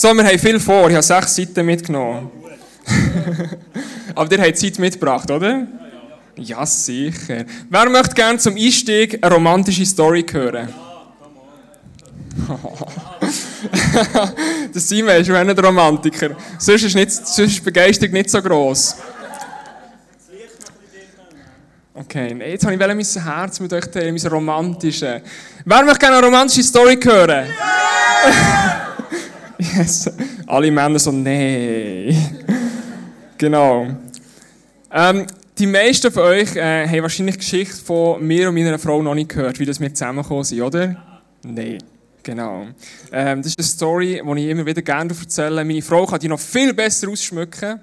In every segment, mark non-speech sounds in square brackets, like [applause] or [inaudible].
So, wir haben viel vor. Ich habe sechs Seiten mitgenommen. [laughs] Aber ihr habt Zeit mitgebracht, oder? Ja, sicher. Wer möchte gerne zum Einstieg eine romantische Story hören? [laughs] das Simon ist auch nicht Romantiker. Sonst ist, nicht, sonst ist die Begeisterung nicht so gross. Okay, jetzt habe ich mein Herz mit euch teilen, mein romantisches. Wer möchte gerne eine romantische Story hören? Yes. Alle Männer so, nee. genau. Ähm, die meisten von euch äh, haben wahrscheinlich die Geschichte von mir und meiner Frau noch nicht gehört, wie das wir zusammengekommen sind, oder? Nein. Genau. Ähm, das ist eine Story, die ich immer wieder gerne erzähle. Meine Frau kann die noch viel besser ausschmücken.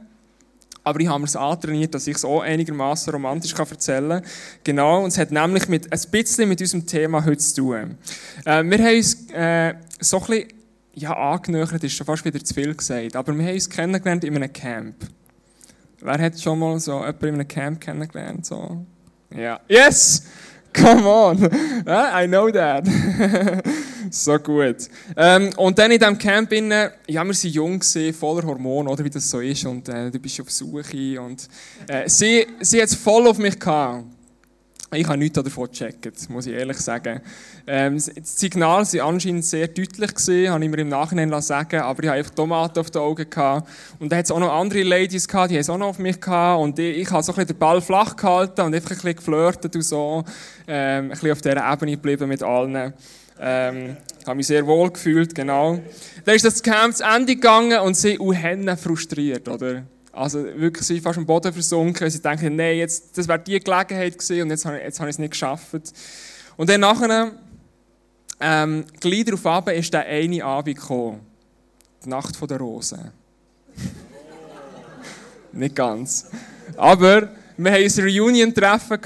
Aber ich habe mir es antrainiert, dass ich es auch einigermaßen romantisch erzählen kann. Genau, und es hat nämlich mit, ein bisschen mit unserem Thema heute zu tun. Äh, wir haben uns äh, so ein bisschen ja, angenähert, ist schon fast wieder zu viel gesagt, aber wir haben uns kennengelernt in einem Camp. Wer hat schon mal so jemanden in einem Camp kennengelernt? So? Ja. Yes! Come on! [laughs] I know that. [laughs] so gut. Ähm, und dann in diesem Camp, innen, ja, wir waren jung, voller Hormone, oder wie das so ist. Und äh, du bist auf Suche. Und, äh, sie, sie hat es voll auf mich gehabt. Ich habe nichts davon gecheckt, muss ich ehrlich sagen. Ähm, die Signale waren anscheinend sehr deutlich, gewesen, habe ich mir im Nachhinein sagen aber ich hatte einfach Tomaten auf den Augen. Gehabt. Und dann hat es auch noch andere Ladies, gehabt, die haben es auch noch auf mich gehabt. Und ich, ich habe so ein bisschen den Ball flach gehalten und einfach ein bisschen geflirtet und so. Ähm, ein bisschen auf dieser Ebene geblieben mit allen. Ähm, habe mich sehr wohl gefühlt, genau. Dann ist das Camp zu Ende gegangen und sie waren frustriert, oder? Also wirklich, sie fast am Boden versunken. Sie denken, nein, jetzt, das wäre die Gelegenheit gewesen und jetzt, jetzt habe ich es nicht geschafft. Und dann nachher, ähm, gleich darauf ab, ist der eine Abend gekommen. Die Nacht der Rosen. [laughs] nicht ganz. Aber wir hatten ein Reunion-Treffen.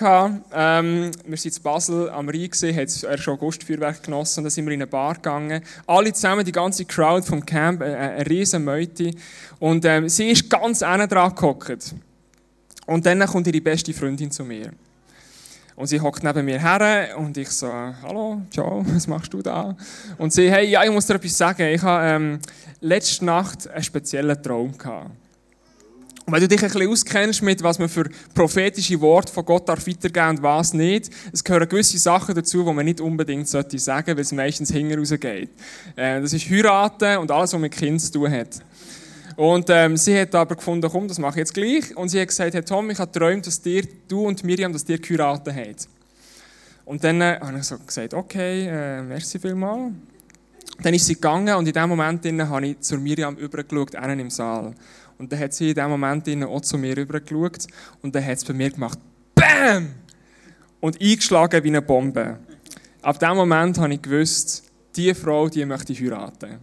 Ähm, wir waren in Basel am Rhein, haben erst Augustfeuerwerk genossen und dann sind wir in eine Bar gegangen. Alle zusammen, die ganze Crowd vom Camp, äh, eine riesen Meute. Und ähm, sie ist ganz eng dran gehockt. Und dann kommt ihre beste Freundin zu mir. Und sie hockt neben mir her und ich so, hallo, ciao, [laughs] was machst du da? Und sie, hey, ja, ich muss dir etwas sagen. Ich habe ähm, letzte Nacht einen speziellen Traum gehabt. Und wenn du dich ein bisschen auskennst mit, was man für prophetische Worte von Gott darf weitergeben und was nicht, es gehören gewisse Sachen dazu, die man nicht unbedingt sagen sollte, weil es meistens hinten rausgeht. Äh, das ist heiraten und alles, was mit Kind zu tun hat. Und ähm, sie hat aber gefunden, komm, das mache ich jetzt gleich. Und sie hat gesagt, hey Tom, ich habe geträumt, dass dir, du und Miriam, dass dir geheiratet habt. Und dann äh, habe ich so gesagt, okay, äh, merci vielmals. Dann ist sie gegangen und in dem Moment habe ich zu Miriam übergeschaut, einen im Saal. Und dann hat sie in dem Moment auch zu mir rübergeschaut und dann hat es bei mir gemacht, BAM! Und eingeschlagen wie eine Bombe. Ab dem Moment habe ich gewusst, diese Frau, die möchte ich heiraten.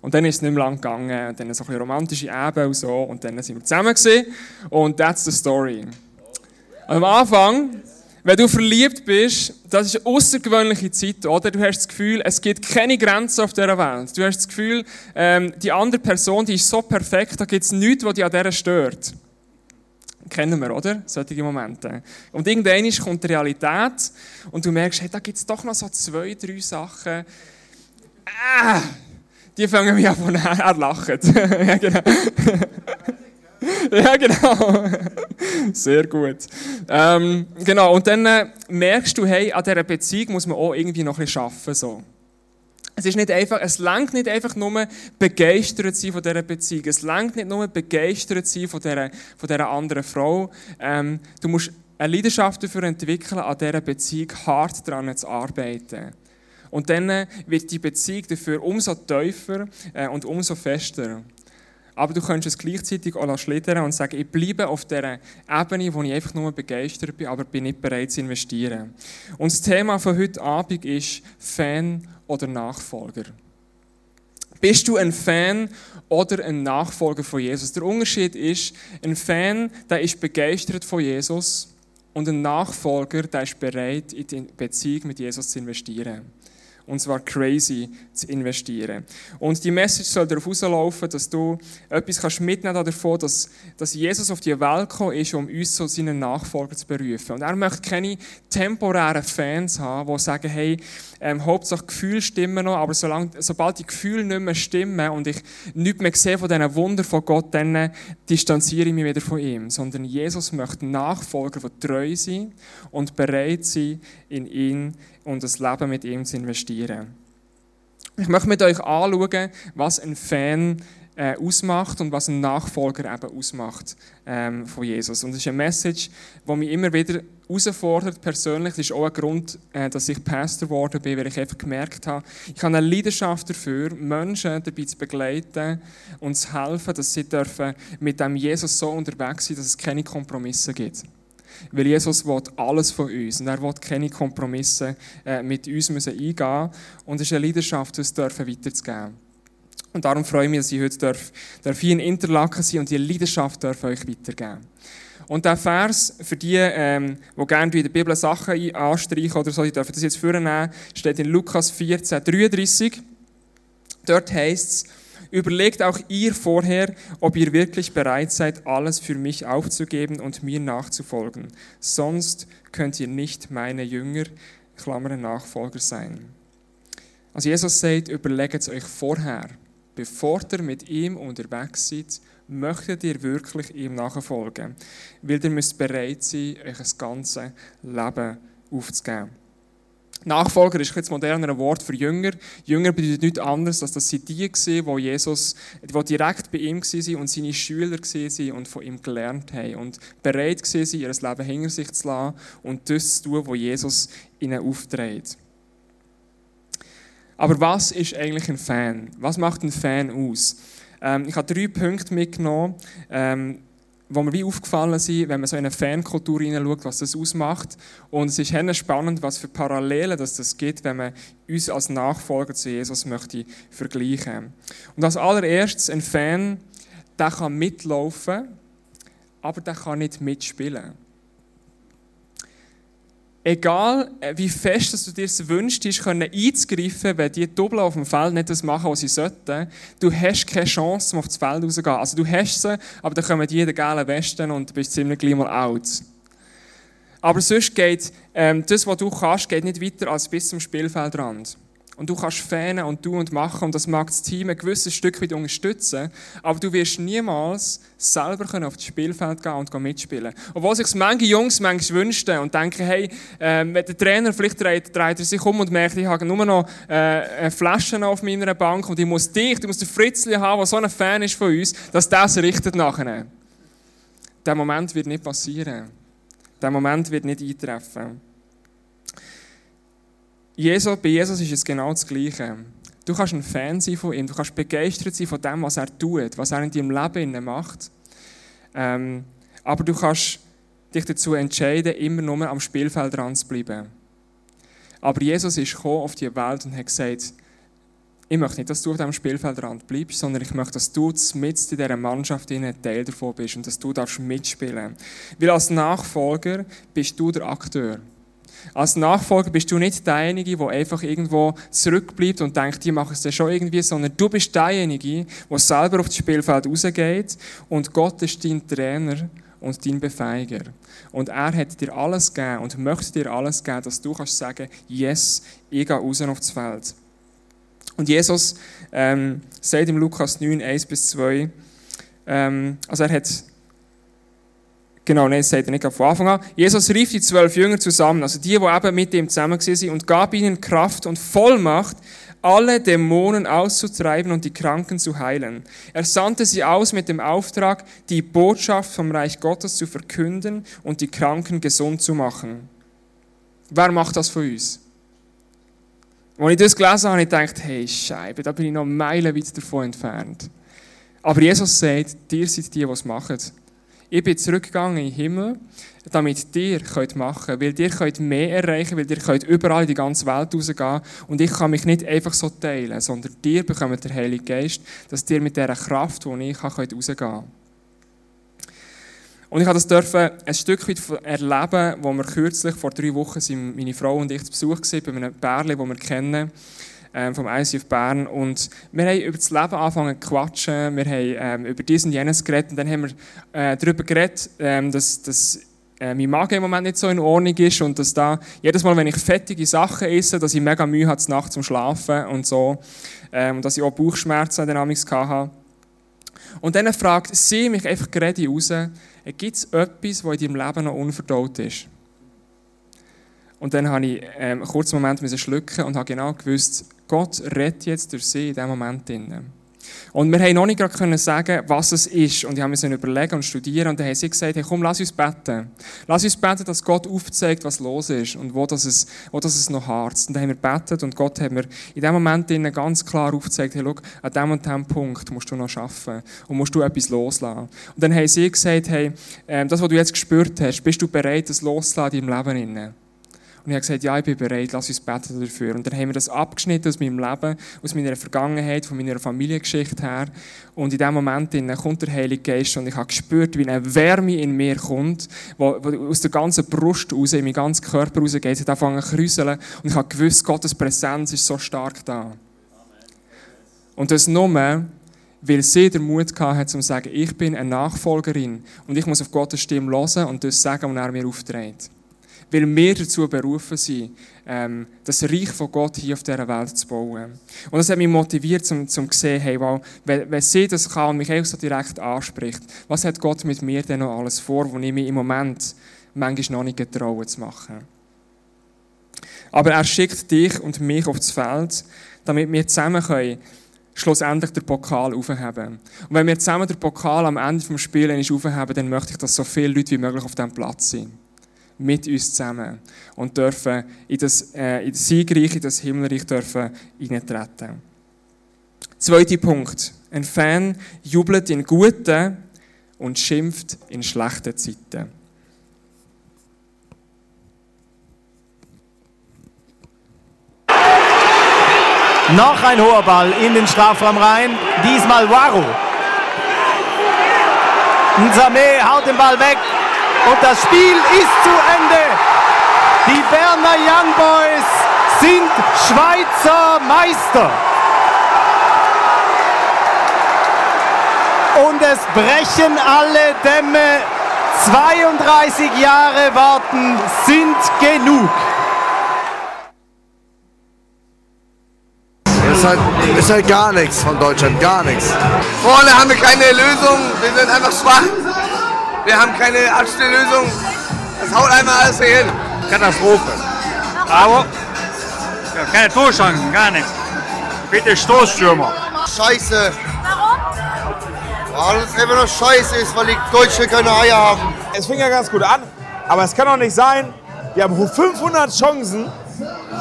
Und dann ist es nicht mehr lang gegangen, und dann so ein bisschen romantische Ebene und so, und dann sind wir zusammen gewesen, und that's the story. am Anfang wenn du verliebt bist, das ist eine außergewöhnliche Zeit, oder? Du hast das Gefühl, es gibt keine Grenzen auf dieser Welt. Du hast das Gefühl, ähm, die andere Person, die ist so perfekt, da gibt es nichts, was dich an dieser stört. Kennen wir, oder? Solche Momente. Und irgendwann kommt die Realität und du merkst, hey, da gibt es doch noch so zwei, drei Sachen. Ah, die fangen mich an, er lacht. [laughs] ja, genau. [laughs] ja, genau. Sehr gut. Ähm, genau, und dann äh, merkst du, hey, an dieser Beziehung muss man auch irgendwie noch ein bisschen arbeiten. So. Es ist nicht einfach, es langt nicht einfach nur begeistert sein von dieser Beziehung. Es langt nicht nur begeistert sein von dieser, von dieser anderen Frau. Ähm, du musst eine Leidenschaft dafür entwickeln, an dieser Beziehung hart daran zu arbeiten. Und dann äh, wird die Beziehung dafür umso tiefer äh, und umso fester. Aber du könntest es gleichzeitig auch schlittern und sagen, ich bleibe auf der Ebene, wo ich einfach nur begeistert bin, aber bin nicht bereit zu investieren. Und das Thema von heute Abend ist Fan oder Nachfolger. Bist du ein Fan oder ein Nachfolger von Jesus? Der Unterschied ist, ein Fan, der ist begeistert von Jesus und ein Nachfolger, der ist bereit, in die Beziehung mit Jesus zu investieren. Und zwar crazy, zu investieren. Und die Message soll darauf rauslaufen, dass du etwas kannst mitnehmen davon, dass, dass Jesus auf die Welt gekommen ist, um uns zu seinen Nachfolger zu berufen. Und er möchte keine temporären Fans haben, die sagen, hey, ähm, Hauptsache Gefühle stimmen noch, aber solange, sobald die Gefühle nicht mehr stimmen und ich nichts mehr sehe von diesen Wunder von Gott, dann distanziere ich mich wieder von ihm. Sondern Jesus möchte Nachfolger, die treu sind und bereit sind, in ihn und das Leben mit ihm zu investieren. Ich möchte mit euch anschauen, was ein Fan äh, ausmacht und was ein Nachfolger eben ausmacht ähm, von Jesus. Und das ist eine Message, die mich immer wieder herausfordert persönlich. Das ist auch ein Grund, äh, dass ich Pastor geworden bin, weil ich einfach gemerkt habe, ich habe eine Leidenschaft dafür, Menschen dabei zu begleiten und zu helfen, dass sie dürfen mit dem Jesus so unterwegs sein, dass es keine Kompromisse gibt. Weil Jesus will alles von uns und er will keine Kompromisse äh, mit uns müssen eingehen Und es ist eine Leidenschaft, das dürfen weiterzugeben. Und darum freue ich mich, dass ich heute darf, darf hier in Interlaken sein und diese Leidenschaft darf euch weitergeben. Und der Vers, für die, ähm, die gerne in der Bibel Sachen anstreichen oder so, die dürfen das jetzt vornehmen, steht in Lukas 14, 33. Dort heißt es, Überlegt auch ihr vorher, ob ihr wirklich bereit seid, alles für mich aufzugeben und mir nachzufolgen. Sonst könnt ihr nicht meine Jünger, Klammern Nachfolger sein. Also Jesus sagt, überlegt es euch vorher, bevor ihr mit ihm unterwegs seid, möchtet ihr wirklich ihm nachfolgen. Weil ihr müsst bereit sein, euch das ganze Leben aufzugeben. Nachfolger ist ein moderneres Wort für Jünger. Jünger bedeutet nichts anderes, als dass sie die waren, die Jesus, die direkt bei ihm waren und seine Schüler waren und von ihm gelernt haben und bereit waren, ihr Leben hinter sich zu lassen und das zu tun, was Jesus ihnen aufträgt. Aber was ist eigentlich ein Fan? Was macht ein Fan aus? Ähm, ich habe drei Punkte mitgenommen. Ähm, wo mir wie aufgefallen sind, wenn man so in eine Fankultur hineinschaut, was das ausmacht. Und es ist spannend, was für Parallelen das, das gibt, wenn man uns als Nachfolger zu Jesus möchte vergleichen. Und als allererstes, ein Fan, der kann mitlaufen, aber der kann nicht mitspielen. Egal äh, wie fest du dir es wünschst, können einzugreifen, wenn die Doppel auf dem Feld nicht das machen, was sie sollten, du hast keine Chance, um auf das Feld rauszugehen. Also du hast sie, aber dann kommen die in den gelben Westen und du bist ziemlich gleich mal out. Aber sonst geht ähm, das, was du kannst, geht nicht weiter als bis zum Spielfeldrand. Und du kannst fähnen und tun und machen und das mag das Team ein gewisses Stück weit unterstützen, aber du wirst niemals selber können auf das Spielfeld gehen und mitspielen. Obwohl sich manche Jungs manchmal wünschen und denken, hey, äh, der Trainer vielleicht dreht, dreht er sich um und merkt, ich habe nur noch äh, Flaschen auf meiner Bank und ich muss dich, du musst den Fritzli haben, der so ein Fan ist von uns, dass das richtet nachher. Der Moment wird nicht passieren. Der Moment wird nicht eintreffen. Jesus, bei Jesus ist es genau das Gleiche. Du kannst ein Fan sein von ihm, du kannst begeistert sein von dem, was er tut, was er in deinem Leben macht. Ähm, aber du kannst dich dazu entscheiden, immer nur am Spielfeld dran zu bleiben. Aber Jesus ist gekommen auf die Welt und hat gesagt, ich möchte nicht, dass du auf diesem Spielfeldrand bleibst, sondern ich möchte, dass du mit in dieser Mannschaft ein Teil davon bist und dass du mitspielen darfst. Weil als Nachfolger bist du der Akteur. Als Nachfolger bist du nicht derjenige, der einfach irgendwo zurückbleibt und denkt, die machen es ja schon irgendwie, sondern du bist derjenige, der selber auf das Spielfeld rausgeht und Gott ist dein Trainer und dein Befeiger. Und er hat dir alles gegeben und möchte dir alles geben, dass du kannst sagen, yes, ich gehe raus aufs Feld. Und Jesus ähm, sagt im Lukas 9, 1 bis 2, ähm, also er hat Genau, nein, das sagt er nicht von Anfang an. Jesus rief die zwölf Jünger zusammen, also die, die eben mit ihm zusammen waren, und gab ihnen Kraft und Vollmacht, alle Dämonen auszutreiben und die Kranken zu heilen. Er sandte sie aus mit dem Auftrag, die Botschaft vom Reich Gottes zu verkünden und die Kranken gesund zu machen. Wer macht das für uns? Als ich das gelesen habe, habe ich gedacht, hey Scheibe, da bin ich noch meilenweit davon entfernt. Aber Jesus sagt, dir seid die, die es machen. Ich bin zurückgegangen in den Himmel, damit ihr könnt machen könnt, weil ihr könnt mehr erreichen, weil ihr könnt überall in die ganze Welt rausgehen und ich kann mich nicht einfach so teilen, sondern ihr bekommt den Heiligen Geist, dass ihr mit dieser Kraft, die ich habe, könnt rausgehen Und ich durfte das ein Stück weit erleben, wo wir kürzlich, vor drei Wochen, sind meine Frau und ich zu Besuch waren, bei einem Pärchen, das wir kennen, ähm, vom ICF Bern. Und wir haben über das Leben angefangen zu quatschen, wir haben ähm, über dies und jenes geredet und dann haben wir äh, darüber geredet, ähm, dass, dass äh, mein Magen im Moment nicht so in Ordnung ist und dass da jedes Mal, wenn ich fettige Sachen esse, dass ich mega Mühe habe, nachts zum Schlafen und so. Ähm, und dass ich auch Bauchschmerzen dann hatte. Und dann fragt sie mich einfach gerade raus, gibt es etwas, was in deinem Leben noch unverdaut ist? Und dann habe ich ähm, einen kurzen Moment schlucken und habe genau gewusst, Gott rettet jetzt durch sie in diesem Moment. Und wir haben noch nicht gerade sagen, was es ist. Und ich habe mir überlegen und studieren. Und dann haben sie gesagt, hey, komm, lass uns beten. Lass uns beten, dass Gott aufzeigt, was los ist und wo das es, wo das es noch harzt. Und dann haben wir betet und Gott hat mir in dem Moment ganz klar aufgezeigt, hey, schau, an dem und dem Punkt musst du noch arbeiten und musst du etwas loslassen. Und dann haben sie gesagt, hey, ähm, das, was du jetzt gespürt hast, bist du bereit, das loszulassen in deinem Leben? Und ich habe gesagt, ja, ich bin bereit, lass uns beten dafür. Und dann haben wir das abgeschnitten aus meinem Leben, aus meiner Vergangenheit, von meiner Familiengeschichte her. Und in diesem Moment kommt der Heilige Geist und ich habe gespürt, wie eine Wärme in mir kommt, wo aus der ganzen Brust raus, in meinen ganzen Körper rausgeht. Es hat angefangen zu krüseln und ich habe gewusst, Gottes Präsenz ist so stark da. Und das nur, weil sie den Mut hatte, zu sagen, ich bin eine Nachfolgerin und ich muss auf Gottes Stimme hören und das sagen, was er mir aufträgt weil wir dazu berufen sind, ähm, das Reich von Gott hier auf dieser Welt zu bauen. Und das hat mich motiviert, um, zu sehen, hey, wow, wenn, wenn sie das kann und mich auch so direkt anspricht, was hat Gott mit mir denn noch alles vor, wo ich mich im Moment manchmal noch nicht getraue zu machen. Aber er schickt dich und mich aufs Feld, damit wir zusammen können schlussendlich den Pokal aufheben. Und wenn wir zusammen den Pokal am Ende des Spiels aufheben, dann möchte ich, dass so viele Leute wie möglich auf diesem Platz sind mit uns zusammen und dürfen in das, äh, in das Siegreich, in das Himmelreich dürfen eintreten. Zweiter Punkt. Ein Fan jubelt in guten und schimpft in schlechten Zeiten. Noch ein hoher Ball in den Strafraum rein. Diesmal Waru. Nsame haut den Ball weg. Und das Spiel ist zu Ende. Die Berner Young Boys sind Schweizer Meister. Und es brechen alle Dämme. 32 Jahre warten sind genug. Ist, halt, ist halt gar nichts von Deutschland, gar nichts. Vorne haben wir keine Lösung, wir sind einfach schwach. Wir haben keine Anstelllösung. Das haut einmal alles hier hin. Katastrophe. Aber ja, keine Torchancen, gar nichts. Bitte Stoßstürmer. Scheiße. Warum? Weil es einfach nur scheiße ist, weil die Deutschen keine Eier haben. Es fing ja ganz gut an, aber es kann doch nicht sein, wir haben 500 Chancen,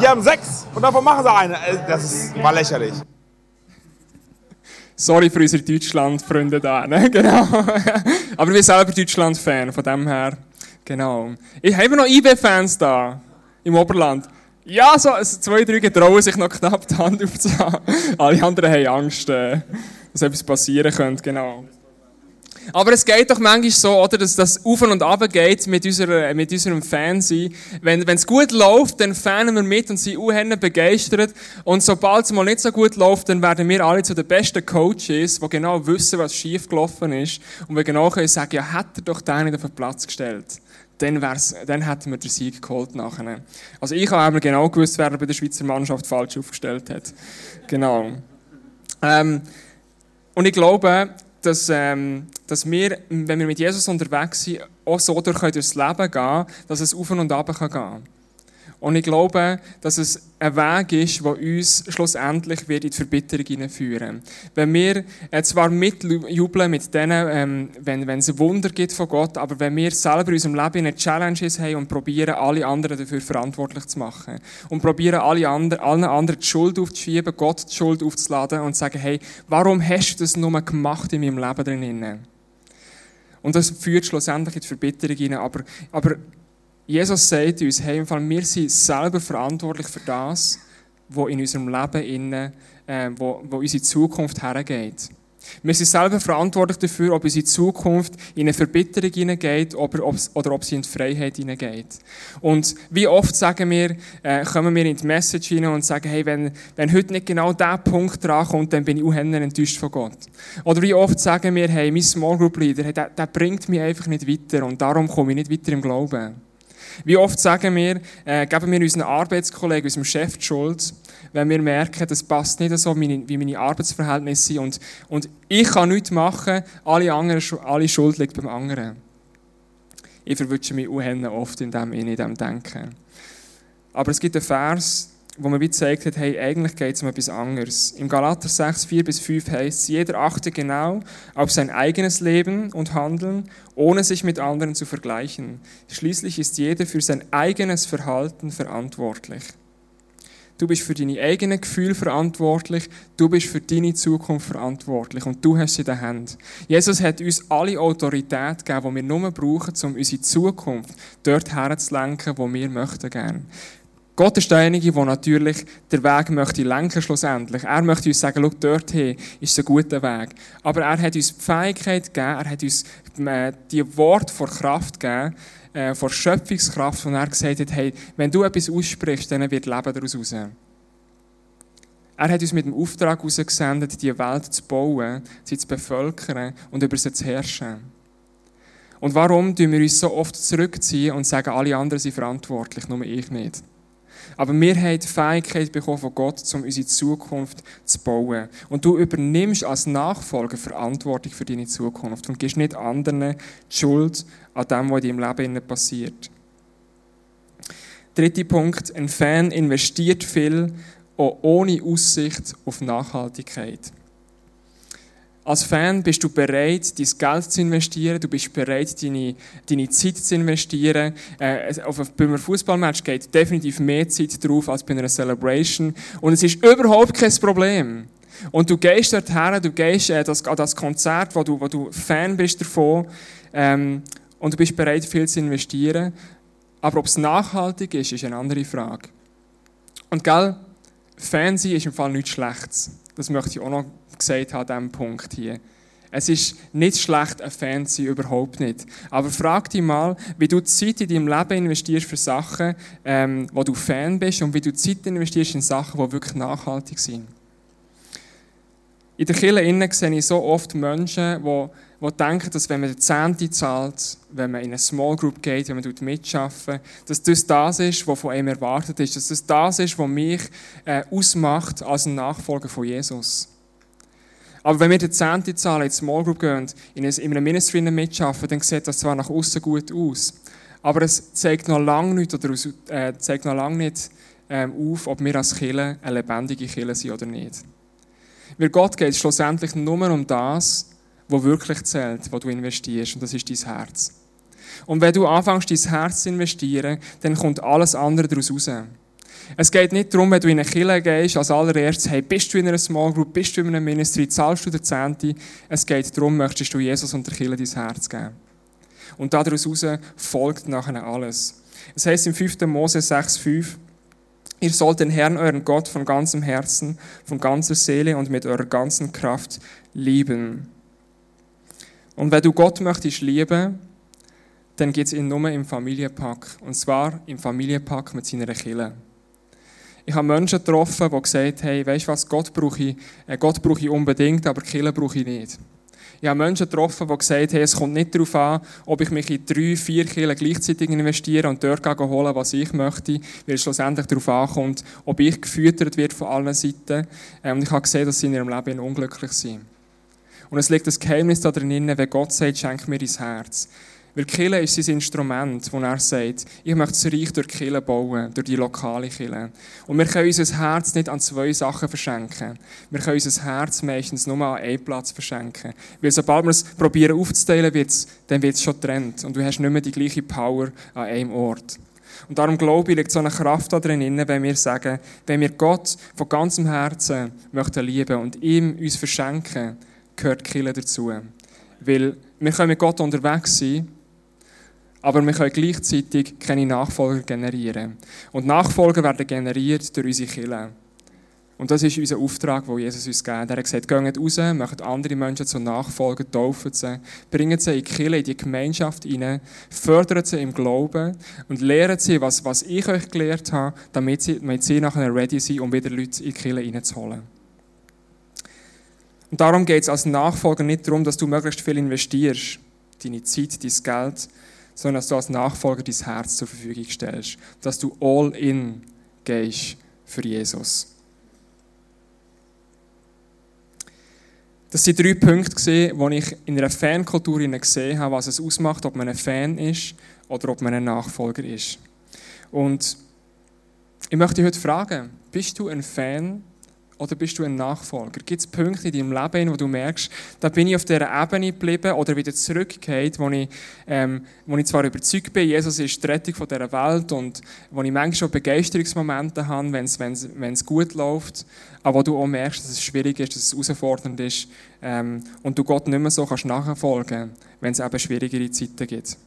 die haben sechs und davon machen sie eine. Äh, das ist, war lächerlich. Sorry für unsere Deutschland-Freunde da, ne? [laughs] Genau. Aber wir sind selber Deutschland-Fan, von dem her. Genau. Ich habe noch IB-Fans da, im Oberland. Ja, so zwei, drei getrauen sich noch knapp die Hand aufzuhaben. [laughs] Alle anderen haben Angst, äh, dass etwas passieren könnte, genau. Aber es geht doch manchmal so, oder, dass das auf und ab geht mit, unserer, mit unserem Fansein. Wenn es gut läuft, dann fanen wir mit und sind unheimlich begeistert. Und sobald es mal nicht so gut läuft, dann werden wir alle zu den besten Coaches, die genau wissen, was schief gelaufen ist. Und wir genau können sagen, ja, hätte er doch den nicht auf den Platz gestellt. Dann, dann hätten wir den Sieg geholt nachher. Also ich habe einmal genau gewusst, wer bei der Schweizer Mannschaft falsch aufgestellt hat. Genau. Ähm, und ich glaube, dass, ähm, dass wir, wenn wir mit Jesus unterwegs sind, auch so durch durchs Leben gehen dass es auf und ab gehen kann. Und ich glaube, dass es ein Weg ist, der uns schlussendlich wird in die Verbitterung hineinführen Wenn wir äh, zwar mitjubeln mit denen, ähm, wenn, wenn es ein Wunder gibt von Gott, aber wenn wir selber in unserem Leben eine Challenge haben und probieren, alle anderen dafür verantwortlich zu machen und probieren, alle anderen, allen anderen die Schuld aufzuschieben, Gott die Schuld aufzuladen und sagen, hey, warum hast du das nur gemacht in meinem Leben drinnen? Und das führt schlussendlich in die Verbitterung hinein. Aber, aber Jesus sagt uns, hey, wir sind selber verantwortlich für das, was in unserem Leben innen, äh, wo, wo unsere Zukunft hergeht. Wir sind selber verantwortlich dafür, ob unsere Zukunft in eine Verbitterung hineingeht oder, ob sie in die Freiheit hineingeht. Und wie oft sagen wir, äh, kommen wir in die Message hinein und sagen, hey, wenn, wenn heute nicht genau dieser Punkt drankommt, dann bin ich auch enttäuscht von Gott. Oder wie oft sagen wir, hey, mein Small Group Leader, hey, der, der bringt mich einfach nicht weiter und darum komme ich nicht weiter im Glauben. Wie oft sagen wir, äh, geben wir unseren Arbeitskollegen, unserem Chef die Schuld, wenn wir merken, das passt nicht so, wie meine Arbeitsverhältnisse sind und, und ich kann nichts machen, alle, anderen, alle Schuld liegt beim anderen. Ich verwünsche mich oft in dem, in dem Denken. Aber es gibt einen Vers, wo man wie gezeigt hat, hey, eigentlich geht es um etwas anderes. Im Galater 6, 4 bis 5 heißt es, jeder achte genau auf sein eigenes Leben und Handeln, ohne sich mit anderen zu vergleichen. Schließlich ist jeder für sein eigenes Verhalten verantwortlich. Du bist für deine eigenen Gefühle verantwortlich. Du bist für deine Zukunft verantwortlich. Und du hast sie in den Händen. Jesus hat uns alle Autorität gegeben, die wir nur brauchen, um unsere Zukunft dort herzulenken, wo wir möchten gerne. Gott ist derjenige, der natürlich den Weg möchte lenken schlussendlich. Er möchte uns sagen, schau, dorthin ist ein guter Weg. Aber er hat uns die Fähigkeit gegeben, er hat uns äh, die Wort vor Kraft gegeben, äh, vor Schöpfungskraft, wo er gesagt hat, hey, wenn du etwas aussprichst, dann wird Leben daraus raus. Er hat uns mit dem Auftrag herausgesendet, die Welt zu bauen, sie zu bevölkern und über sie zu herrschen. Und warum tun wir uns so oft zurückziehen und sagen, alle anderen sind verantwortlich, nur ich nicht? Aber wir haben die Fähigkeit bekommen von Gott, um unsere Zukunft zu bauen. Und du übernimmst als Nachfolger Verantwortung für deine Zukunft und gibst nicht anderen die Schuld an dem, was in deinem Leben passiert. Dritter Punkt. Ein Fan investiert viel, auch ohne Aussicht auf Nachhaltigkeit. Als Fan bist du bereit, dein Geld zu investieren, du bist bereit, deine, deine Zeit zu investieren. Äh, auf, bei einem Fußballmatch geht definitiv mehr Zeit drauf als bei einer Celebration. Und es ist überhaupt kein Problem. Und du gehst dorthin, du gehst äh, das, an das Konzert, wo du, wo du Fan bist davon, ähm, und du bist bereit, viel zu investieren. Aber ob es nachhaltig ist, ist eine andere Frage. Und gell, Fan sein ist im Fall nichts Schlechtes. Das möchte ich auch noch gesagt habe an diesem Punkt hier. Es ist nicht schlecht, ein Fan zu sein, überhaupt nicht. Aber frag dich mal, wie du Zeit in deinem Leben investierst für Sachen, ähm, wo du Fan bist und wie du Zeit investierst in Sachen, die wirklich nachhaltig sind. In der Kirche innen sehe ich so oft Menschen, die, die denken, dass wenn man die Zehnte zahlt, wenn man in eine Small Group geht, wenn man mitarbeitet, dass das das ist, was von einem erwartet ist, dass das das ist, was mich äh, ausmacht als ein Nachfolger von Jesus. Aber wenn wir die Zehnte zahlen, in die Small Group gehen, in einem Ministry mitarbeiten, dann sieht das zwar nach außen gut aus, aber es zeigt noch lange nicht, oder äh, zeigt noch lange nicht ähm, auf, ob wir als Killer eine lebendige Killer sind oder nicht. Weil Gott geht es schlussendlich nur um das, was wirklich zählt, was du investierst, und das ist dein Herz. Und wenn du anfängst, dein Herz zu investieren, dann kommt alles andere daraus raus. Es geht nicht darum, wenn du in eine Kirche gehst, als allererstes, hey, bist du in einer Small Group, bist du in einem Ministry, zahlst du den Zehnte. Es geht darum, möchtest du Jesus und der Kirche dein Herz geben. Und daraus folgt nachher alles. Es heißt im 5. Mose 6,5, Ihr sollt den Herrn, euren Gott, von ganzem Herzen, von ganzer Seele und mit eurer ganzen Kraft lieben. Und wenn du Gott möchtest lieben, dann geht es ihn nur im Familienpack. Und zwar im Familienpack mit seiner Kille. Ich habe Menschen getroffen, die gesagt haben, weißt du was, Gott brauche ich, äh, Gott brauche ich unbedingt, aber Kille brauche ich nicht. Ich habe Menschen getroffen, die gesagt haben, es kommt nicht darauf an, ob ich mich in drei, vier Kirchen gleichzeitig investiere und dort holen was ich möchte, weil es schlussendlich darauf ankommt, ob ich gefüttert werde von allen Seiten. Ähm, und ich habe gesehen, dass sie in ihrem Leben unglücklich sind. Und es liegt das Geheimnis darin, wenn Gott sagt, schenk mir dein Herz. Weil Kille ist sein Instrument, wo er sagt, ich möchte das Reich durch Kille bauen, durch die lokale Kille. Und wir können unser Herz nicht an zwei Sachen verschenken. Wir können unser Herz meistens nur an einen Platz verschenken. Weil sobald wir es probieren aufzuteilen, wird's, dann wird es schon getrennt. Und du hast nicht mehr die gleiche Power an einem Ort. Und darum glaube ich, liegt so eine Kraft darin, wenn wir sagen, wenn wir Gott von ganzem Herzen möchten lieben und ihm uns verschenken, gehört Kille dazu. Weil wir können mit Gott unterwegs sein, aber wir können gleichzeitig keine Nachfolger generieren. Und Nachfolger werden generiert durch unsere Kirche. Und das ist unser Auftrag, den Jesus uns gibt. Er hat gesagt, geht raus, macht andere Menschen zu Nachfolger, taufen sie, bringen sie in die Kirche, in die Gemeinschaft hinein, fördern sie im Glauben und lehren sie, was, was ich euch gelehrt habe, damit sie, damit sie nachher ready sind, um wieder Leute in die Kirche hineinzuholen. Und darum geht es als Nachfolger nicht darum, dass du möglichst viel investierst, deine Zeit, dein Geld, sondern dass du als Nachfolger dein Herz zur Verfügung stellst, dass du all in gehst für Jesus. Das sind drei Punkte, wo ich in einer Fankultur gesehen habe, was es ausmacht, ob man ein Fan ist oder ob man ein Nachfolger ist. Und ich möchte dich heute fragen, bist du ein Fan oder bist du ein Nachfolger? Gibt es Punkte in deinem Leben, wo du merkst, da bin ich auf dieser Ebene geblieben oder wieder zurückgekehrt, wo ich, ähm, wo ich zwar überzeugt bin, Jesus ist die Rettung von dieser Welt und wo ich manchmal schon Begeisterungsmomente habe, wenn es gut läuft, aber wo du auch merkst, dass es schwierig ist, dass es herausfordernd ist ähm, und du Gott nicht mehr so kannst nachfolgen wenn es eben schwierigere Zeiten gibt.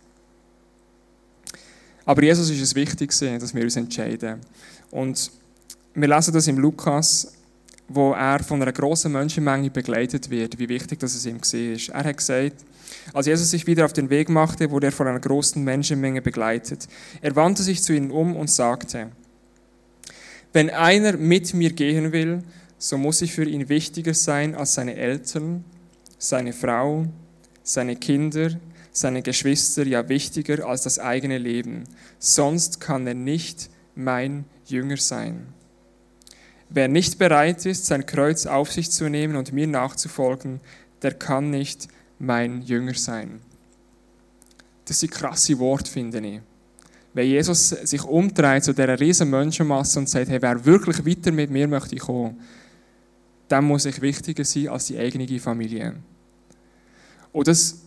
Aber Jesus ist es wichtig, dass wir uns entscheiden. Und wir lesen das im Lukas wo er von einer großen Menschenmenge begleitet wird, wie wichtig das es ihm war. Er hat gesagt, als Jesus sich wieder auf den Weg machte, wurde er von einer großen Menschenmenge begleitet. Er wandte sich zu ihnen um und sagte, wenn einer mit mir gehen will, so muss ich für ihn wichtiger sein als seine Eltern, seine Frau, seine Kinder, seine Geschwister, ja wichtiger als das eigene Leben. Sonst kann er nicht mein Jünger sein. Wer nicht bereit ist, sein Kreuz auf sich zu nehmen und mir nachzufolgen, der kann nicht mein Jünger sein. Das sind krasse Worte, finde ich. Wenn Jesus sich umdreht zu dieser riesen Menschenmasse und sagt, hey, wer wirklich weiter mit mir möchte kommen, dann muss ich wichtiger sein als die eigene Familie. Und das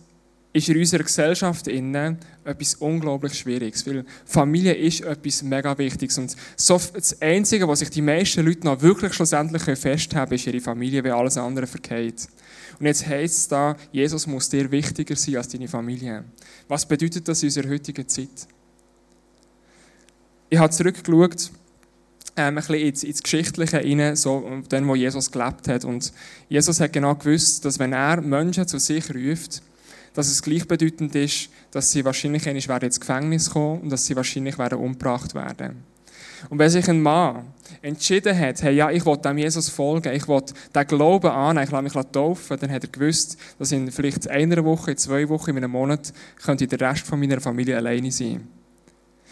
ist in unserer Gesellschaft innen etwas unglaublich Schwieriges, weil Familie ist etwas mega Wichtiges und so das Einzige, was sich die meisten Leute noch wirklich schlussendlich festhalten ist ihre Familie, weil alles andere verkehrt. Und jetzt heisst es da, Jesus muss dir wichtiger sein als deine Familie. Was bedeutet das in unserer heutigen Zeit? Ich habe zurückgeschaut, ähm, ein bisschen ins, ins Geschichtliche rein, so dann, wo Jesus gelebt hat. Und Jesus hat genau gewusst, dass wenn er Menschen zu sich ruft, dass es gleichbedeutend ist, dass sie wahrscheinlich ins Gefängnis kommen und dass sie wahrscheinlich werden umgebracht werden. Und wenn sich ein Mann entschieden hat, hey, ja, ich will dem Jesus folgen, ich will den Glauben an, ich lasse mich taufen, dann hat er gewusst, dass in vielleicht einer Woche, zwei Wochen, in einem Monat, könnte der Rest von meiner Familie alleine sein.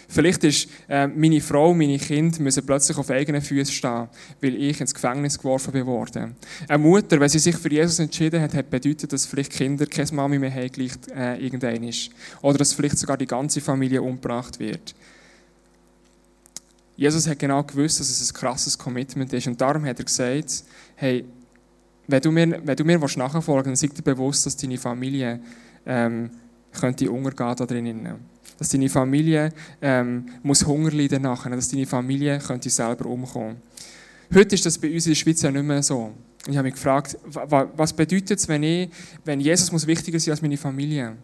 Vielleicht ist äh, meine Frau, meine Kinder müssen plötzlich auf eigenen Füßen stehen, weil ich ins Gefängnis geworfen bin worden. Eine Mutter, wenn sie sich für Jesus entschieden hat, hat bedeutet, dass vielleicht Kinder keine Mami mehr haben, gleich äh, irgendein ist. Oder dass vielleicht sogar die ganze Familie umgebracht wird. Jesus hat genau gewusst, dass es ein krasses Commitment ist. Und darum hat er gesagt, hey, wenn du mir, wenn du mir nachfolgen willst, dann sei dir bewusst, dass deine Familie ähm, könnte untergehen da drinnen dass deine Familie ähm, muss Hunger leiden nachher, dass deine Familie könnte selber umkommen. Heute ist das bei uns in der Schweiz ja nicht mehr so. Ich habe mich gefragt, was bedeutet es, wenn, ich, wenn Jesus muss wichtiger sein als meine Familie?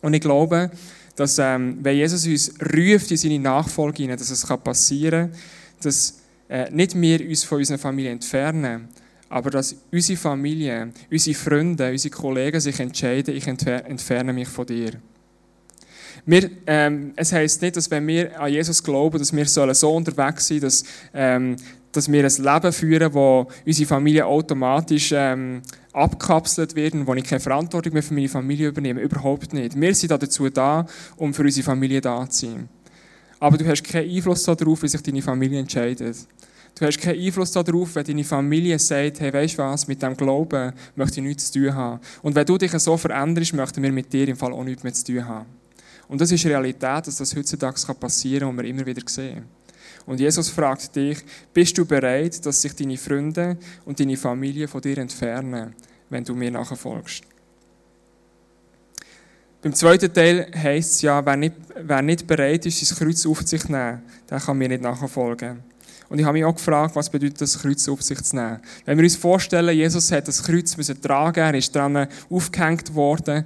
Und ich glaube, dass ähm, wenn Jesus uns ruft in seine Nachfolge hinein, dass es passieren kann, dass äh, nicht wir uns von unserer Familie entfernen, aber dass unsere Familie, unsere Freunde, unsere Kollegen sich entscheiden, ich entferne mich von dir. Wir, ähm, es heisst nicht, dass wenn wir an Jesus glauben, dass wir so unterwegs sein sollen, dass, ähm, dass wir ein Leben führen, wo unsere Familie automatisch ähm, abkapselt wird und wo ich keine Verantwortung mehr für meine Familie übernehme. Überhaupt nicht. Wir sind dazu da, um für unsere Familie da zu sein. Aber du hast keinen Einfluss darauf, wie sich deine Familie entscheidet. Du hast keinen Einfluss darauf, wenn deine Familie sagt, hey, weißt du was, mit dem Glauben möchte ich nichts zu tun haben. Und wenn du dich so veränderst, möchten wir mit dir im Fall auch nichts mehr zu tun haben. Und das ist Realität, dass das heutzutage passieren kann und wir immer wieder sehen. Und Jesus fragt dich, bist du bereit, dass sich deine Freunde und deine Familie von dir entfernen, wenn du mir nachfolgst? Beim zweiten Teil heisst es ja, wer nicht, wer nicht bereit ist, sein Kreuz auf sich zu nehmen, der kann mir nicht nachfolgen. Und ich habe mich auch gefragt, was bedeutet das Kreuz auf sich zu nehmen? Wenn wir uns vorstellen, Jesus hat das Kreuz müssen tragen, er ist dran aufgehängt worden,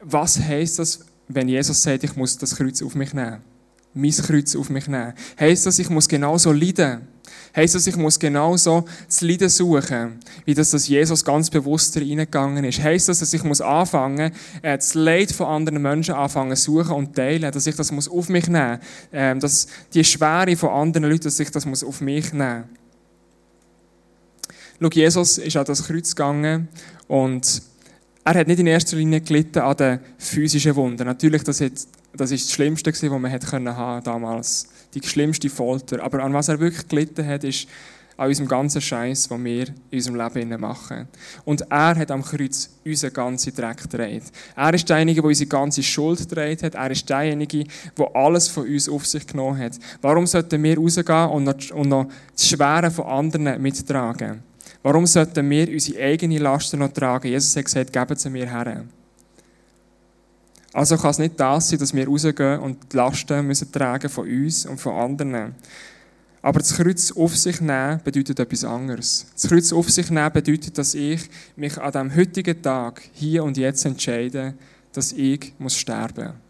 was heisst das wenn Jesus sagt, ich muss das Kreuz auf mich nehmen. mein Kreuz auf mich nehmen. Heißt das, ich muss genauso leiden? Heißt das, ich muss genauso das Leiden suchen, wie das, dass Jesus ganz bewusst reingegangen ist? Heißt das, dass ich muss anfangen, äh, das Leid von anderen Menschen anfangen suchen und teilen, dass ich das muss auf mich nehmen, ähm, dass die Schwere von anderen Leuten, dass ich das muss auf mich nehmen. Schau, Jesus ist an das Kreuz gegangen und er hat nicht in erster Linie gelitten an den physischen Wunden. Natürlich, das, hat, das ist das Schlimmste, was man hat können haben damals. Die schlimmste Folter. Aber an was er wirklich gelitten hat, ist an unserem ganzen Scheiß, den wir in unserem Leben machen. Und er hat am Kreuz unseren ganzen Dreck gedreht. Er ist derjenige, der unsere ganze Schuld gedreht hat. Er ist derjenige, der alles von uns auf sich genommen hat. Warum sollten wir rausgehen und noch, und noch das Schwere von anderen mittragen? Warum sollten wir unsere eigenen Lasten noch tragen? Jesus hat gesagt, geben sie mir her. Also kann es nicht das sein, dass wir rausgehen und die Lasten müssen tragen von uns und von anderen. Aber das Kreuz auf sich nehmen bedeutet etwas anderes. Das Kreuz auf sich nehmen bedeutet, dass ich mich an dem heutigen Tag, hier und jetzt entscheide, dass ich muss sterben muss.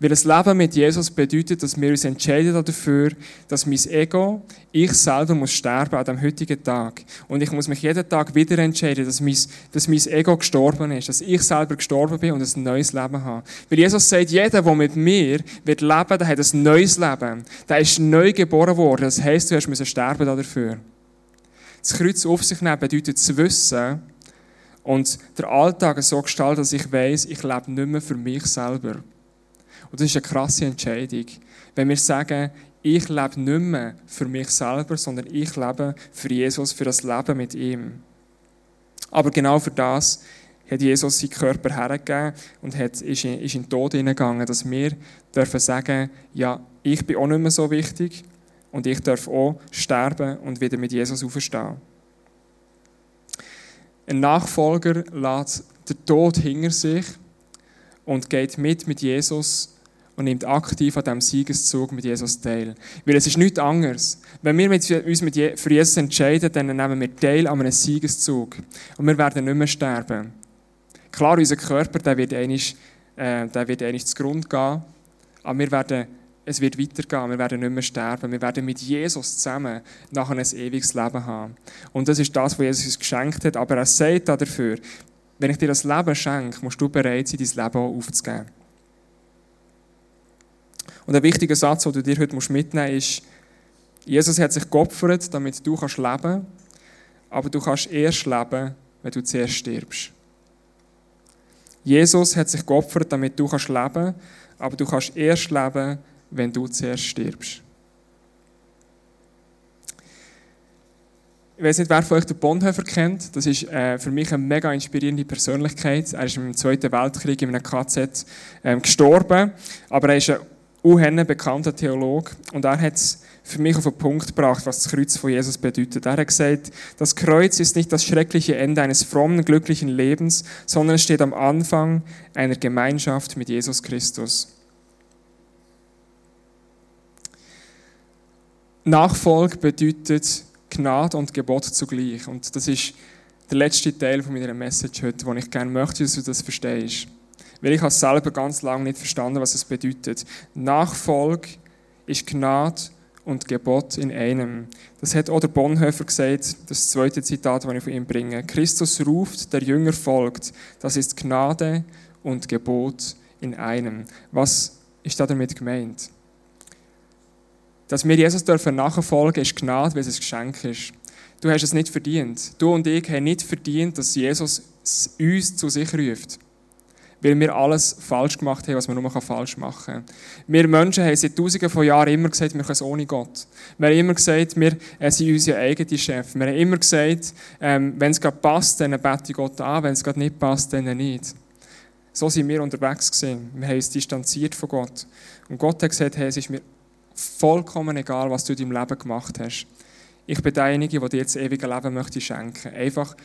Weil das Leben mit Jesus bedeutet, dass wir uns entscheiden dafür, dass mein Ego, ich selber muss sterben an dem heutigen Tag. Und ich muss mich jeden Tag wieder entscheiden, dass mein, dass mein Ego gestorben ist, dass ich selber gestorben bin und ein neues Leben habe. Weil Jesus sagt, jeder, der mit mir wird leben, der hat ein neues Leben. Der ist neu geboren worden. Das heisst, du müssen sterben dafür. Das Kreuz auf sich nehmen bedeutet zu wissen und der Alltag so gestalten, dass ich weiß, ich lebe nicht mehr für mich selber. Und das ist eine krasse Entscheidung. Wenn wir sagen, ich lebe nicht mehr für mich selber, sondern ich lebe für Jesus, für das Leben mit ihm. Aber genau für das hat Jesus seinen Körper hergegeben und hat, ist, in, ist in den Tod hineingegangen, dass wir dürfen sagen, ja, ich bin auch nicht mehr so wichtig und ich darf auch sterben und wieder mit Jesus auferstehen. Ein Nachfolger lässt den Tod hinter sich und geht mit mit Jesus und nimmt aktiv an diesem Siegeszug mit Jesus teil. Weil es ist nichts anderes. Wenn wir uns für Jesus entscheiden, dann nehmen wir teil an einem Siegeszug. Und wir werden nicht mehr sterben. Klar, unser Körper der wird eigentlich äh, der wird zugrunde gehen. Aber wir werden, es wird weitergehen. Wir werden nicht mehr sterben. Wir werden mit Jesus zusammen nachher ein ewiges Leben haben. Und das ist das, was Jesus uns geschenkt hat. Aber er sagt dafür, wenn ich dir das Leben schenke, musst du bereit sein, dein Leben auch aufzugeben. Und ein wichtiger Satz, den du dir heute mitnehmen musst, ist, Jesus hat sich geopfert, damit du kannst leben aber du kannst erst leben, wenn du zuerst stirbst. Jesus hat sich geopfert, damit du kannst leben aber du kannst erst leben, wenn du zuerst stirbst. Ich weiß nicht, wer von euch den Bonhoeffer kennt. Das ist äh, für mich eine mega inspirierende Persönlichkeit. Er ist im Zweiten Weltkrieg in einem KZ ähm, gestorben, aber er ist ein ein bekannter Theologe, und er hat es für mich auf den Punkt gebracht, was das Kreuz von Jesus bedeutet. Er hat gesagt, das Kreuz ist nicht das schreckliche Ende eines frommen, glücklichen Lebens, sondern es steht am Anfang einer Gemeinschaft mit Jesus Christus. Nachfolge bedeutet Gnade und Gebot zugleich. Und das ist der letzte Teil von meiner Message heute, wo ich gerne möchte, dass du das verstehst. Weil ich habe selber ganz lange nicht verstanden, was es bedeutet. Nachfolge ist Gnade und Gebot in einem. Das hat auch der Bonhoeffer gesagt, das zweite Zitat, das ich von ihm bringe. Christus ruft, der Jünger folgt. Das ist Gnade und Gebot in einem. Was ist da damit gemeint? Dass wir Jesus dürfen nachfolgen, ist Gnade, weil es ein Geschenk ist. Du hast es nicht verdient. Du und ich haben nicht verdient, dass Jesus uns zu sich ruft weil wir alles falsch gemacht haben, was man nur falsch machen kann. Wir Menschen haben seit tausenden von Jahren immer gesagt, wir können es ohne Gott. Wir haben immer gesagt, wir äh, sind unser eigener Chef. Wir haben immer gesagt, ähm, wenn es gerade passt, dann bete ich Gott an, wenn es gerade nicht passt, dann nicht. So sind wir unterwegs gewesen. Wir haben uns distanziert von Gott. Und Gott hat gesagt, hey, es ist mir vollkommen egal, was du in deinem Leben gemacht hast. Ich bin derjenige, der dir das ewige Leben möchte schenken. Einfach,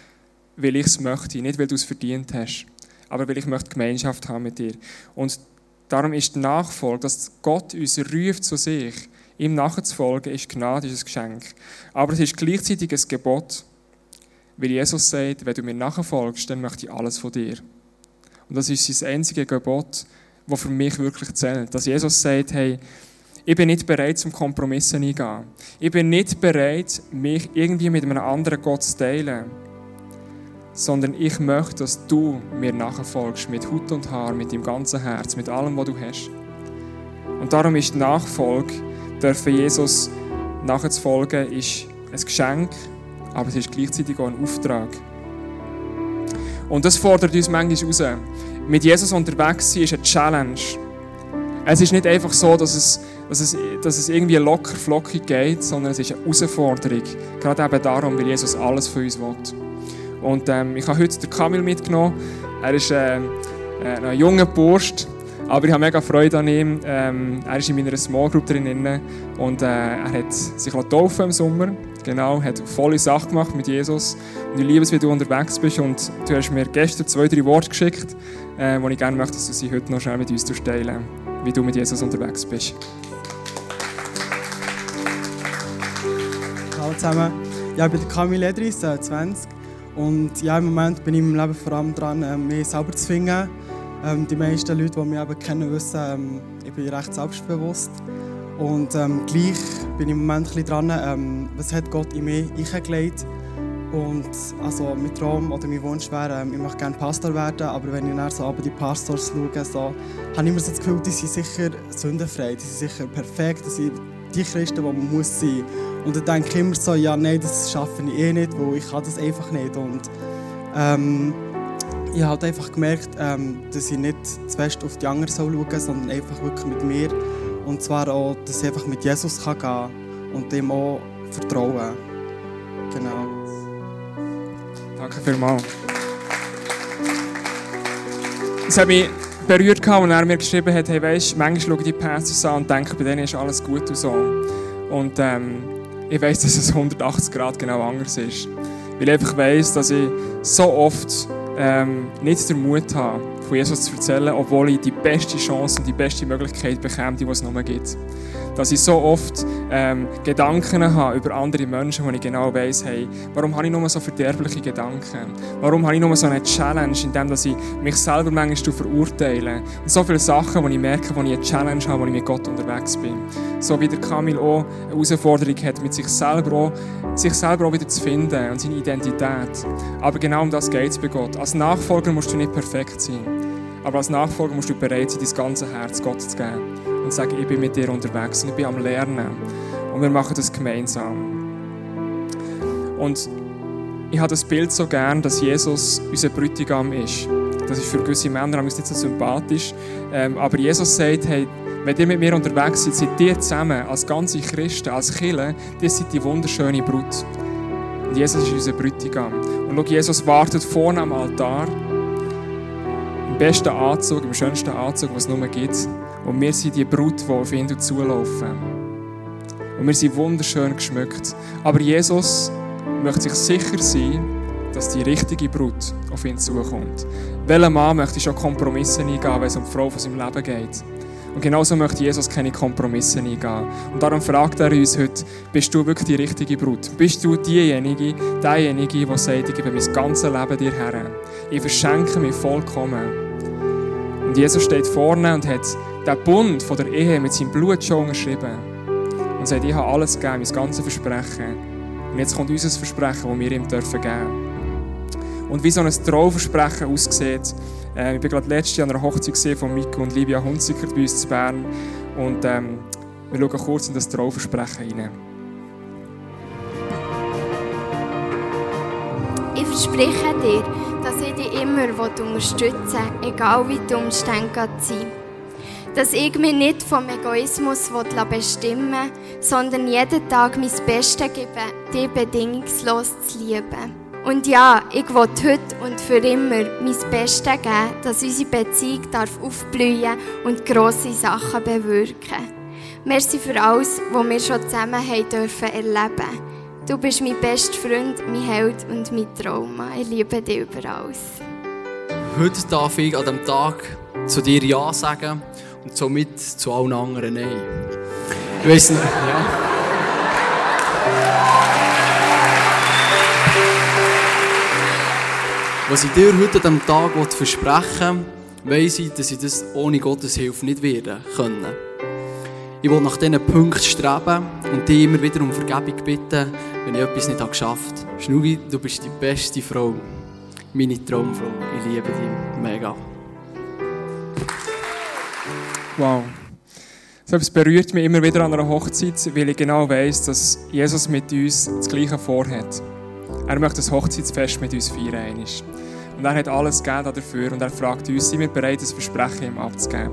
weil ich es möchte, nicht weil du es verdient hast aber weil ich möchte Gemeinschaft haben mit dir. Und darum ist die Nachfolge, dass Gott uns ruft zu sich, ihm nachzufolgen, ist Gnade, ist ein Geschenk. Aber es ist gleichzeitig ein Gebot, weil Jesus sagt, wenn du mir nachfolgst, dann möchte ich alles von dir. Und das ist sein einziges Gebot, was für mich wirklich zählt. Dass Jesus sagt, hey, ich bin nicht bereit, zum Kompromissen eingehen. Ich bin nicht bereit, mich irgendwie mit einem anderen Gott zu teilen. Sondern ich möchte, dass du mir nachfolgst, mit Hut und Haar, mit deinem ganzen Herz, mit allem, was du hast. Und darum ist die Nachfolge, dürfen Jesus nachzufolgen, ist ein Geschenk, aber es ist gleichzeitig auch ein Auftrag. Und das fordert uns manchmal raus. Mit Jesus unterwegs sein ist eine Challenge. Es ist nicht einfach so, dass es, dass es, dass es irgendwie locker flockig geht, sondern es ist eine Herausforderung. Gerade eben darum, weil Jesus alles für uns will. Und ähm, ich habe heute den Kamil mitgenommen. Er ist äh, äh ein junger Bursch, aber ich habe mega Freude an ihm. Ähm, er ist in meiner Small Group drin und äh, er hat sich im Sommer. Genau, hat volle Sache gemacht mit Jesus. Und ich liebe es, wie du unterwegs bist. Und du hast mir gestern zwei, drei Worte geschickt, äh, wo ich gerne möchte, dass du sie heute noch schnell mit uns teilen wie du mit Jesus unterwegs bist. Hallo zusammen. Ja, ich bin Camille Edris, 20. Und ja, im Moment bin ich im Leben vor allem dran, ähm, mich selber zu finden. Ähm, die meisten Leute, die mich eben kennen, wissen, ähm, ich bin recht selbstbewusst. Und ähm, gleich bin ich im Moment ein dran, ähm, was hat Gott in mich eingelegt. Und also mein Traum oder mein Wunsch wäre, ähm, ich möchte gerne Pastor werden, aber wenn ich dann so die Pastors schaue, so, habe ich immer so das Gefühl, die sind sicher sündenfrei, die sind sicher perfekt, die sind die Christen, die man muss sein muss. Und dann denke ich immer so, ja nein, das schaffe ich eh nicht, weil ich kann das einfach nicht. Und ähm, ich habe halt einfach gemerkt, ähm, dass ich nicht zuerst auf die anderen schauen soll, sondern einfach wirklich mit mir. Und zwar auch, dass ich einfach mit Jesus kann gehen und ihm auch vertrauen. Genau. Danke vielmals. Es hat mich berührt, als er mir geschrieben hat, hey, weißt, manchmal schaue ich die Pastors an und denke, bei denen ist alles gut und so. Und ähm, ich weiß, dass es 180 Grad genau anders ist. Weil ich einfach weiss, dass ich so oft ähm, nicht den Mut habe, von Jesus zu erzählen, obwohl ich die beste Chance und die beste Möglichkeit bekomme, die es nur gibt. Dass ich so oft ähm, Gedanken habe über andere Menschen, wo ich genau weiss, hey, warum habe ich nur so verderbliche Gedanken? Warum habe ich nur so eine Challenge, in dem, dass ich mich selber manchmal verurteile? Und so viele Sachen, wo ich merke, wo ich eine Challenge habe, wo ich mit Gott unterwegs bin. So wie der Kamil auch eine Herausforderung hat, mit sich selber auch, sich selber auch wieder zu finden und seine Identität. Aber genau um das geht es bei Gott. Als Nachfolger musst du nicht perfekt sein. Aber als Nachfolger musst du bereit sein, dein ganze Herz Gott zu geben. Und sagen, ich bin mit dir unterwegs und ich bin am Lernen. Und wir machen das gemeinsam. Und ich habe das Bild so gern, dass Jesus unser Bräutigam ist. Das ist für gewisse Männer nicht so sympathisch. Ähm, aber Jesus sagt, hey, wenn ihr mit mir unterwegs seid, seid ihr zusammen als ganze Christen, als Killer, ihr seid die wunderschöne Brut. Und Jesus ist unser Bräutigam. Und schau, Jesus wartet vorne am Altar im besten Anzug, im schönsten Anzug, was es nur gibt. Und wir sind die Brut, die auf ihn zulaufen. Und wir sind wunderschön geschmückt. Aber Jesus möchte sich sicher sein, dass die richtige Brut auf ihn zukommt. Welcher Mann möchte schon Kompromisse eingehen, wenn es um die Frau von seinem Leben geht? Und genauso möchte Jesus keine Kompromisse eingehen. Und darum fragt er uns heute, bist du wirklich die richtige Brut? Bist du diejenige, derjenige, der sagt, ich gebe mein ganzes Leben dir her. Ich verschenke mich vollkommen. Und Jesus steht vorne und hat den Bund von der Ehe mit seinem Blut schon unterschrieben. Und sagt, ich habe alles gegeben, mein ganzes Versprechen. Und jetzt kommt unser Versprechen, das wir ihm dürfen geben Und wie so ein Trauversprechen aussieht, äh, ich war gerade letztes Jahr an einer Hochzeit von Miko und Livia Hunziker bei uns zu Bern. Und ähm, wir schauen kurz in das Trauversprechen hinein. Ich verspreche dir, dass ich dich immer unterstützen will, egal wie die Umstände sind. Dass ich mich nicht vom Egoismus bestimmen will, sondern jeden Tag mein Bestes gebe, dich bedingungslos zu lieben. Und ja, ich will heute und für immer mein Bestes geben, dass unsere Beziehung darf aufblühen und grosse Sachen bewirken. Merci für alles, was wir schon zusammen haben dürfen erleben Du bist mein bester Freund, mein Held und mein Trauma. Ich liebe dich über alles. Heute darf ich an diesem Tag zu dir Ja sagen und somit zu allen anderen Nein. Ich weiss nicht, ja. Was ich dir heute an diesem Tag versprechen weiss ich, dass ich das ohne Gottes Hilfe nicht werden können. Ich will nach diesen Punkten streben und dich immer wieder um Vergebung bitten, wenn ich etwas nicht geschafft habe. Schnugi, du bist die beste Frau. Meine Traumfrau. Ich liebe dich mega. Wow. So etwas berührt mich immer wieder an einer Hochzeit, weil ich genau weiß, dass Jesus mit uns das Gleiche vorhat. Er möchte das Hochzeitsfest mit uns feiern. Und er hat alles gegeben dafür und er fragt uns, sind wir bereit, das Versprechen ihm abzugeben.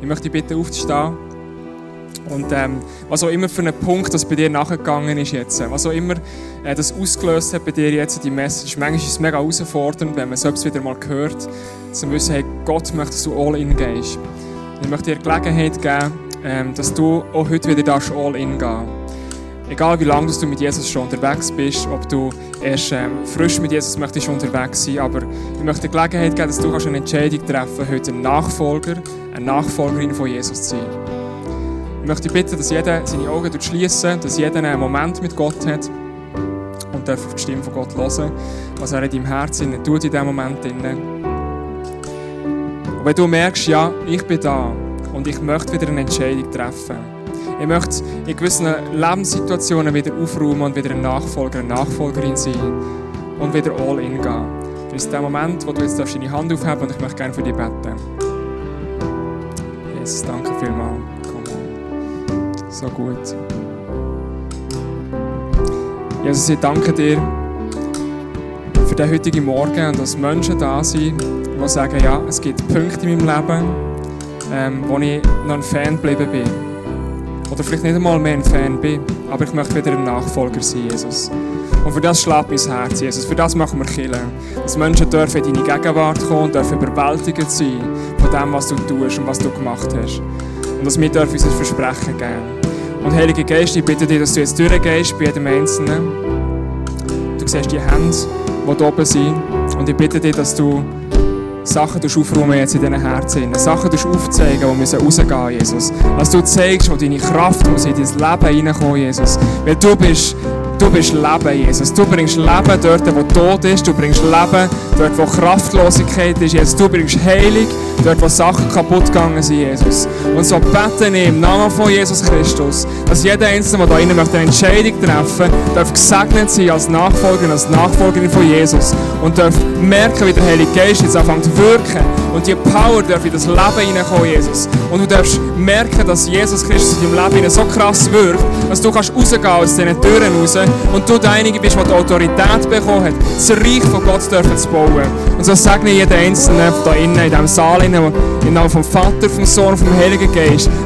Ich möchte dich bitten, aufzustehen. Und ähm, was auch immer für einen Punkt das bei dir nachgegangen ist jetzt, was auch immer äh, das ausgelöst hat bei dir jetzt, die Message, manchmal ist es mega herausfordernd, wenn man selbst wieder mal hört, zu wissen, hey, Gott möchte, dass du all in gehst. Ich möchte dir Gelegenheit geben, ähm, dass du auch heute wieder darfst all in gehen Egal wie lange du mit Jesus schon unterwegs bist, ob du erst ähm, frisch mit Jesus möchtest unterwegs sein, aber ich möchte die Gelegenheit geben, dass du eine Entscheidung treffen kannst, heute ein Nachfolger, eine Nachfolgerin von Jesus zu sein. Ich möchte bitten, dass jeder seine Augen schließen, dass jeder einen Moment mit Gott hat und darf die Stimme von Gott hören, was er in deinem Herzen tut in diesem Moment. Und wenn du merkst, ja, ich bin da und ich möchte wieder eine Entscheidung treffen, ich möchte in gewissen Lebenssituationen wieder aufräumen und wieder ein Nachfolger, eine Nachfolgerin sein und wieder all in gehen. Das ist der Moment, wo du jetzt deine Hand aufheben und ich möchte gerne für dich beten. Jesus, danke vielmals. So gut. Jesus, ich danke dir für den heutigen Morgen und dass Menschen da sind, die sagen, ja, es gibt Punkte in meinem Leben, ähm, wo ich noch ein Fan geblieben bin. Oder vielleicht nicht einmal mehr ein Fan bin, aber ich möchte wieder ein Nachfolger sein, Jesus. Und für das schlägt mein Herz, Jesus. Für das machen wir Killen. Dass Menschen dürfen in deine Gegenwart kommen und dürfen überwältigt sein von dem, was du tust und was du gemacht hast. Und dass wir dürfen uns ein Versprechen geben. Und Heilige Geist, ich bitte dich, dass du jetzt durchgehst bei jedem Einzelnen. Du siehst die Hände, die da oben sind. Und ich bitte dich, dass du Sachen aufräumen jetzt in diesen Herzen. Sachen aufzeigen, die müssen rausgehen, Jesus. Dass du zeigst, wo deine Kraft muss in dein Leben hineinkommen, Jesus. Weil du bist Du bist Leben, Jesus. Du bringst Leben dort, wo Tod ist. Du bringst Leben dort, wo Kraftlosigkeit ist, Jesus. Du bringst Heilung dort, wo Sachen kaputt gegangen sind, Jesus. Und so beten im Namen von Jesus Christus, dass jeder Einzelne, der da innen möchte, eine Entscheidung treffen darf gesegnet sein als Nachfolger, als Nachfolgerin von Jesus. Und darf merken, wie der Heilige Geist jetzt anfängt zu wirken. Und die Power darf in das Leben hineinkommen, Jesus. Und du darfst merken, dass Jesus Christus in deinem Leben so krass wirkt, dass du kannst rausgehen aus diesen Türen raus und du derjenige bist, der die Autorität bekommen hat, das Reich von Gott dürfen zu bauen. Und so segne jeden Einzelnen da innen, in diesem Saal, im Namen vom Vater, vom Sohn, vom Heiligen Geist,